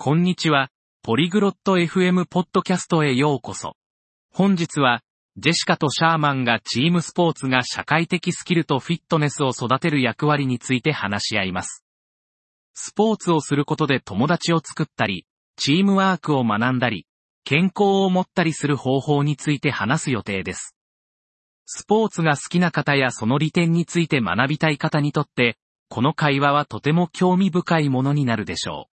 こんにちは、ポリグロット FM ポッドキャストへようこそ。本日は、ジェシカとシャーマンがチームスポーツが社会的スキルとフィットネスを育てる役割について話し合います。スポーツをすることで友達を作ったり、チームワークを学んだり、健康を持ったりする方法について話す予定です。スポーツが好きな方やその利点について学びたい方にとって、この会話はとても興味深いものになるでしょう。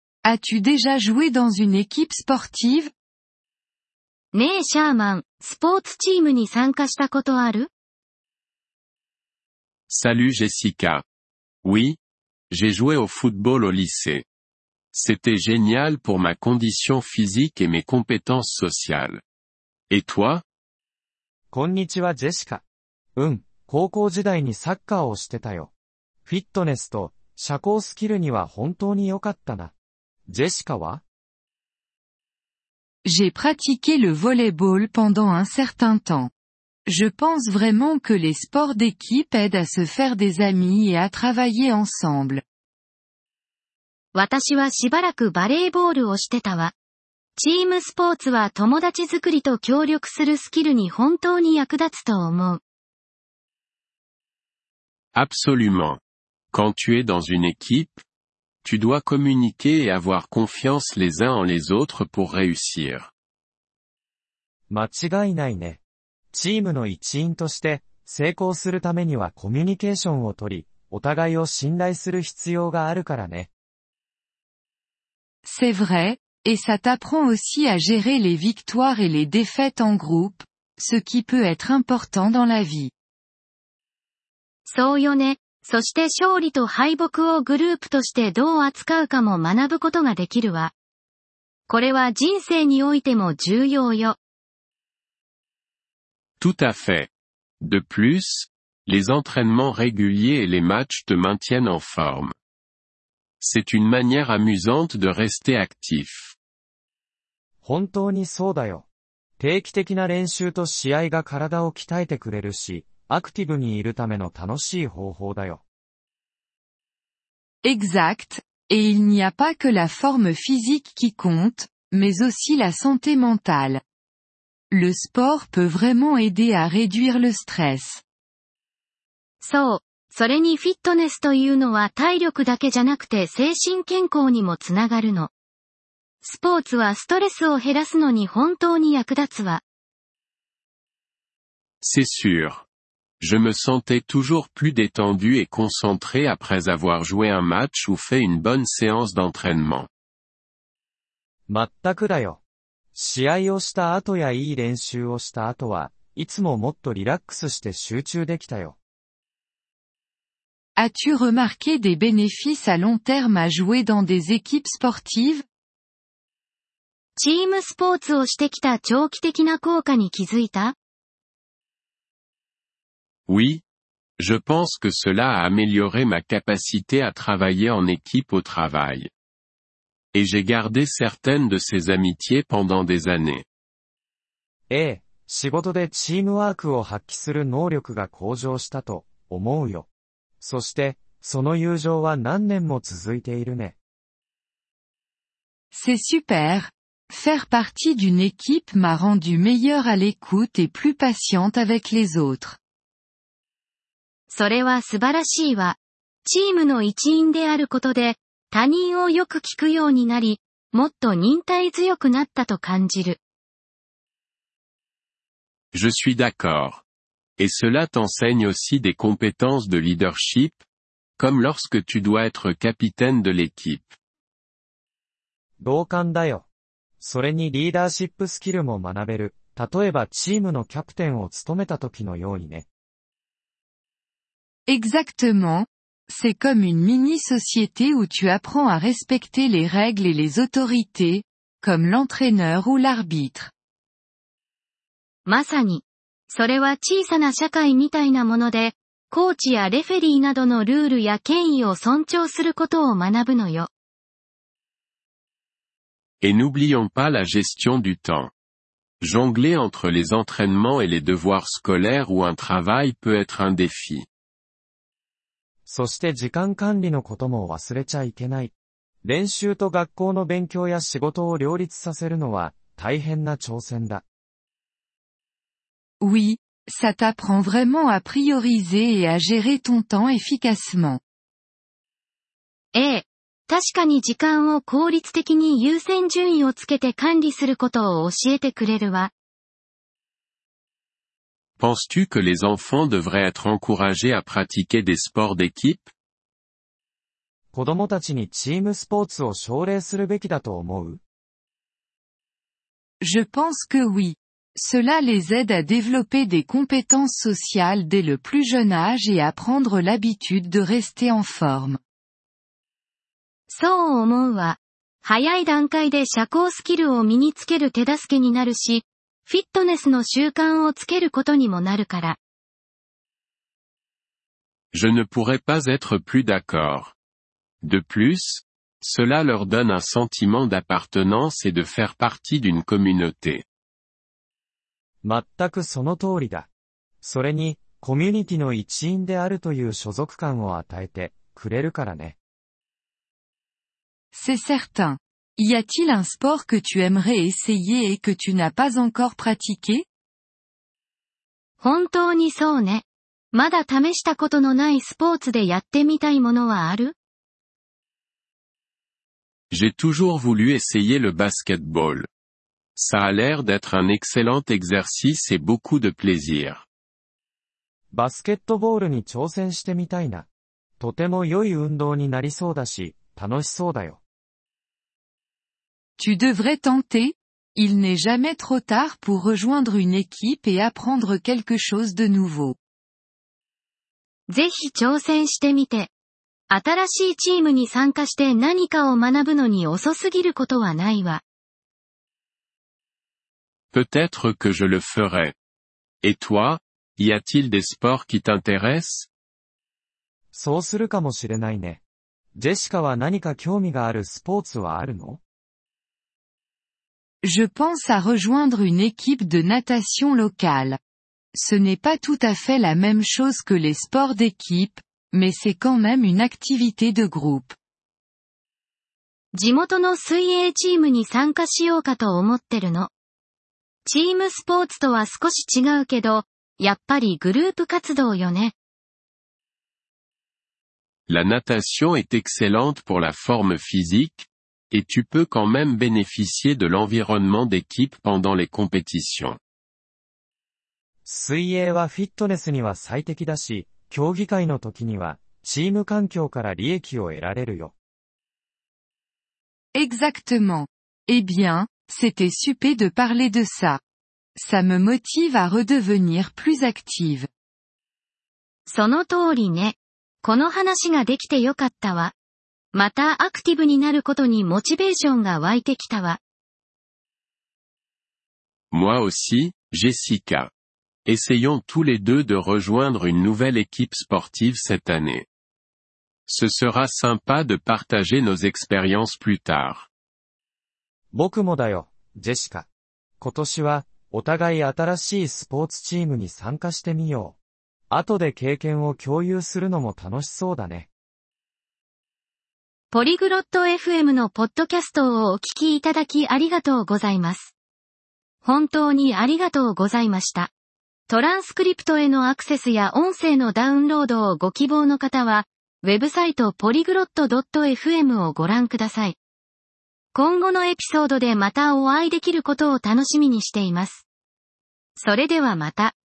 As-tu déjà joué dans une équipe sportive? ねえシャーマン、スポーツチームに参加したことある Salut Jessica. Oui. J'ai joué au football au lycée. C'était génial pour ma condition physique et mes compétences sociales. Et toi? こんにちはジェシカ。うん、高校時代にサッカーをしてたよ。フィットネスと社交スキルには本当に良かったな。Jessica J'ai pratiqué le volleyball pendant un certain temps. Je pense vraiment que les sports d'équipe aident à se faire des amis et à travailler ensemble. 私はしばらくバレーボールをしてたわ。チームスポーツは友達作りと協力するスキルに本当に役立つと思う。Absolument. Quand tu es dans une équipe, Tu dois communiquer et avoir confiance les uns en les autres pour réussir. 間違いないね。チームの一員として成功するためにはコミュニケーションをとり、お互いを信頼する必要があるからね。C'est vrai, et ça t'apprend aussi à gérer les victoires et les défaites en groupe, ce qui peut être important dans la vie. そうよね。 そして勝利と敗北をグループとしてどう扱うかも学ぶことができるわ。これは人生においても重要よ。Tout à fait. De plus, les entraînements réguliers et les matchs te maintiennent en forme. C'est une manière amusante de rester actif. 本当にそうだよ。定期的な練習と試合が体を鍛えてくれるし、Exact, et il n'y a pas que la forme physique qui compte, mais aussi la santé mentale. Le sport peut vraiment aider à réduire le stress. そう。それにフィットネスというのは体力だけじゃなくて精神健康にもつながるの。スポーツはストレスを減らすのに本当に役立つわ。C'est sûr. Je me sentais toujours plus détendu et concentré après avoir joué un match ou fait une bonne séance d'entraînement. 全くだよ。試合をした後やいい練習をした後は、いつももっとリラックスして集中できたよ。As-tu remarqué des bénéfices à long terme à jouer dans des équipes sportives? チームスポーツをしてきた長期的な効果に気づいた Oui. Je pense que cela a amélioré ma capacité à travailler en équipe au travail. Et j'ai gardé certaines de ces amitiés pendant des années. ええ、仕事でチームワークを発揮する能力が向上したと思うよ。そして、その友情は何年も続いているね。C'est super. Faire partie d'une équipe m'a rendu meilleur à l'écoute et plus patiente avec les autres. それは素晴らしいわ。チームの一員であることで、他人をよく聞くようになり、もっと忍耐強くなったと感じる。Je suis d'accord. Et cela t'enseigne aussi des compétences de leadership, comme lorsque tu dois être capitaine de l'équipe. 同感だよ。それにリーダーシップスキルも学べる。例えばチームのキャプテンを務めた時のようにね。Exactement. c'est comme une mini-société où tu apprends à respecter les règles et les autorités, comme l'entraîneur ou l'arbitre. まさに。それは小さな社会みたいなもので、コーチやレフェリーなどのルールや権威を尊重することを学ぶのよ。Et n'oublions pas la gestion du temps. Jongler entre les entraînements et les devoirs scolaires ou un travail peut être un défi. そして時間管理のことも忘れちゃいけない。練習と学校の勉強や仕事を両立させるのは大変な挑戦だ。Oui, ça t'apprend vraiment à prioriser et à gérer ton temps efficacement. ええ。確かに時間を効率的に優先順位をつけて管理することを教えてくれるわ。Penses-tu que les enfants devraient être encouragés à pratiquer des sports d'équipe 子供たちにチームスポーツを奨励するべきだと思う Je pense que oui. Cela les aide à développer des compétences sociales dès le plus jeune âge et à prendre l'habitude de rester en forme. そう思うわ。早い段階で社交スキルを身につける手助けになるし、 フィットネスの習慣をつけることにもなるから。Je ne pourrais pas être plus d'accord. De plus, cela leur donne un sentiment d'appartenance et de faire partie d'une communauté. 全くその通りだ。それに、コミュニティの一員であるという所属感を与えてくれるからね。C'est certain. Y a-t-il un sport que tu aimerais essayer et que tu n'as pas encore pratiqué? 本当にそうね。まだ試したことのないスポーツでやってみたいものはある J'ai toujours voulu essayer le basketball. Ça a l'air d'être un excellent exercice et beaucoup de plaisir. バスケットボールに挑戦してみたいな。とても良い運動になりそうだし、楽しそうだよ。Tu devrais tenter. Il n'est jamais trop tard pour rejoindre une équipe et apprendre quelque chose de nouveau. ぜひ挑戦してみて。新しいチームに参加して何かを学ぶのに遅すぎることはないわ。Peut-être que je le ferai. Et toi, y a-t-il des sports qui t'intéressent そうするかもしれないね。ジェシカは何か興味があるスポーツはあるの Je pense à rejoindre une équipe de natation locale. Ce n'est pas tout à fait la même chose que les sports d'équipe, mais c'est quand même une activité de groupe. 地元の水泳チームに参加しようかと思ってるの。チームスポーツとは少し違うけど、やっぱりグループ活動よね。La natation est excellente pour la forme physique, et tu peux quand même bénéficier de l'environnement d'équipe pendant les compétitions. 水泳はフィットネスには最適だし、競技会の時には、チーム環境から利益を得られるよ。Exactement. Eh bien, c'était super de parler de ça. Ça me motive à redevenir plus active. その通りね。この話ができてよかったわ。またアクティブになることにモチベーションが湧いてきたわ。Moi aussi, Jessica. Essayons tous les deux de rejoindre une nouvelle équipe sportive cette année. Ce sera sympa de partager nos expériences plus tard. 僕もだよ、ジェシカ。今年は、お互い新しいスポーツチームに参加してみよう。後で経験を共有するのも楽しそうだね。ポリグロット FM のポッドキャストをお聞きいただきありがとうございます。本当にありがとうございました。トランスクリプトへのアクセスや音声のダウンロードをご希望の方は、ウェブサイトポリグロット .fm をご覧ください。今後のエピソードでまたお会いできることを楽しみにしています。それではまた。